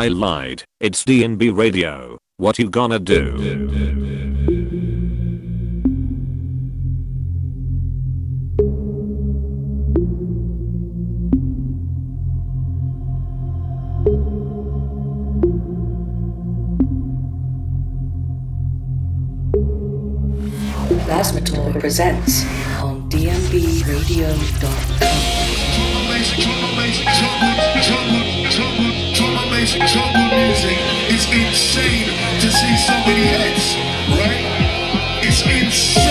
Fuck it, I lied. It's DNB radio. What you gonna do? Plasmator presents on dnbradio.com. It's insane to see so many heads, right? It's insane,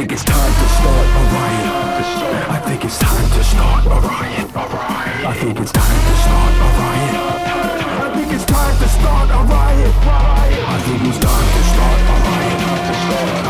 think it's time to start a riot. I think it's time to start a riot. I think it's time to start a riot. I think it's time to start a riot. I think it's time to start a riot.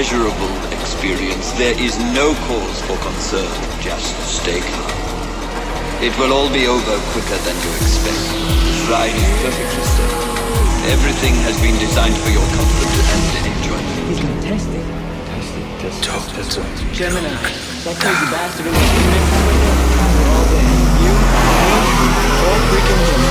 A pleasurable experience. There is no cause for concern. Just stay calm. It will all be over quicker than you expect. The ride is perfectly safe. Everything has been designed for your comfort and enjoyment. Testing. Testing. Testing. Gemini, that crazy bastard in the all day. You, me, all freaking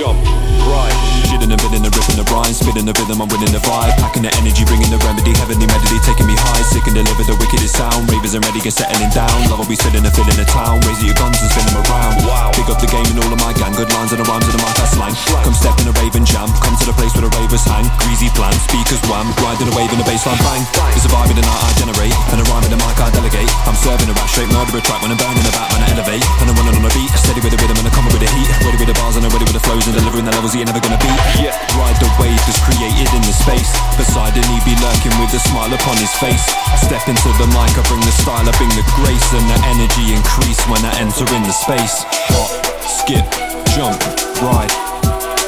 jump, ride. Shitting and bidding and ripping the rhyme, spitting the rhythm, I'm winning the vibe. Packing the energy, bringing the remedy, heavenly melody, taking me high. Sick and deliver the wickedest sound. Ravers and ready, get settling down. Love will be spilling and filling the town. Raise your guns and spin them around. Wow. Pick up the game and all of my gang. Good lines and the rhymes and the mic, I slang. Come step in a raving jam. Come to the place where the ravers hang. Greasy plan, speakers wham. Riding a wave in the bassline bang. It's a vibe in the night I generate. And a rhyme in the mic I delegate. I'm serving a rap straight murderer track when I'm burning the bat when I elevate. And I'm running on a beat. Steady with the rhythm and I'm coming with the heat. Ready with the bars and I'm ready with the flows and delivering the levels that you're never gonna beat. Yeah. Ride the wave that's created in the space. Beside an he be lurking with a smile upon his face. Step into the mic, I bring the style, I bring the grace and the energy increase when I enter in the space. Hop, skip, jump, ride.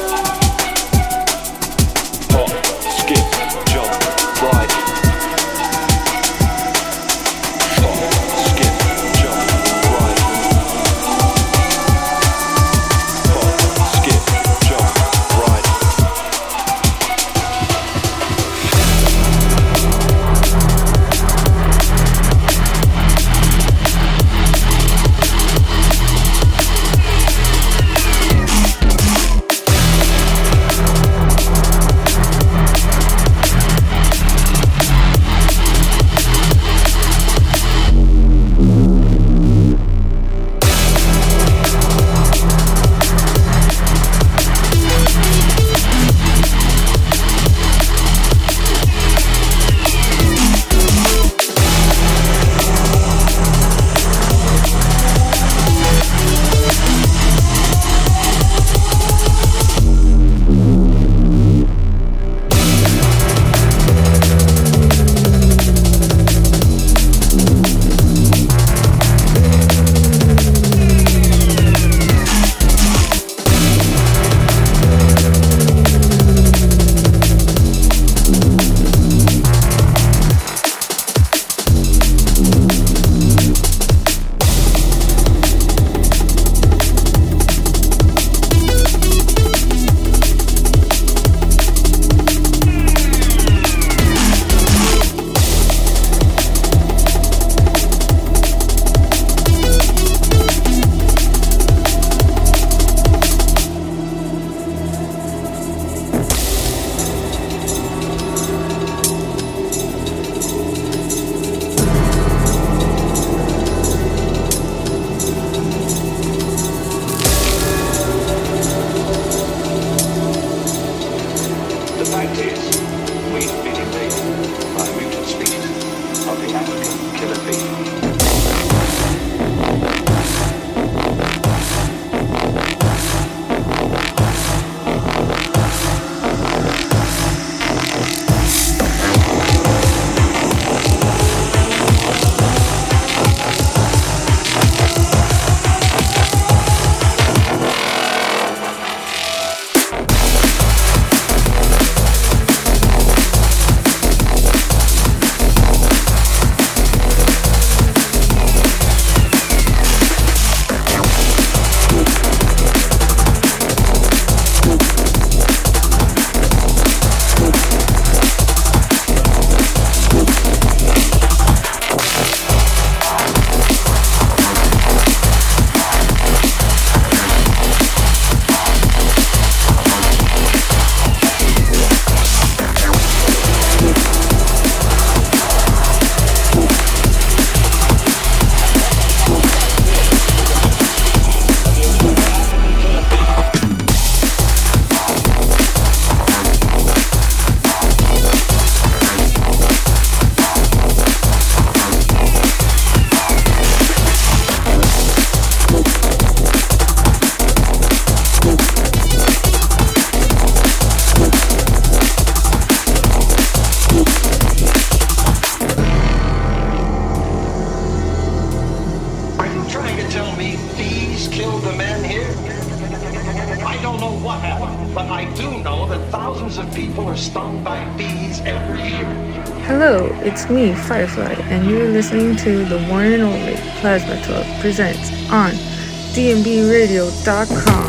Firefly, and you're listening to the one and only Plasmator presents on dnbradio.com.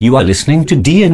You are listening to DN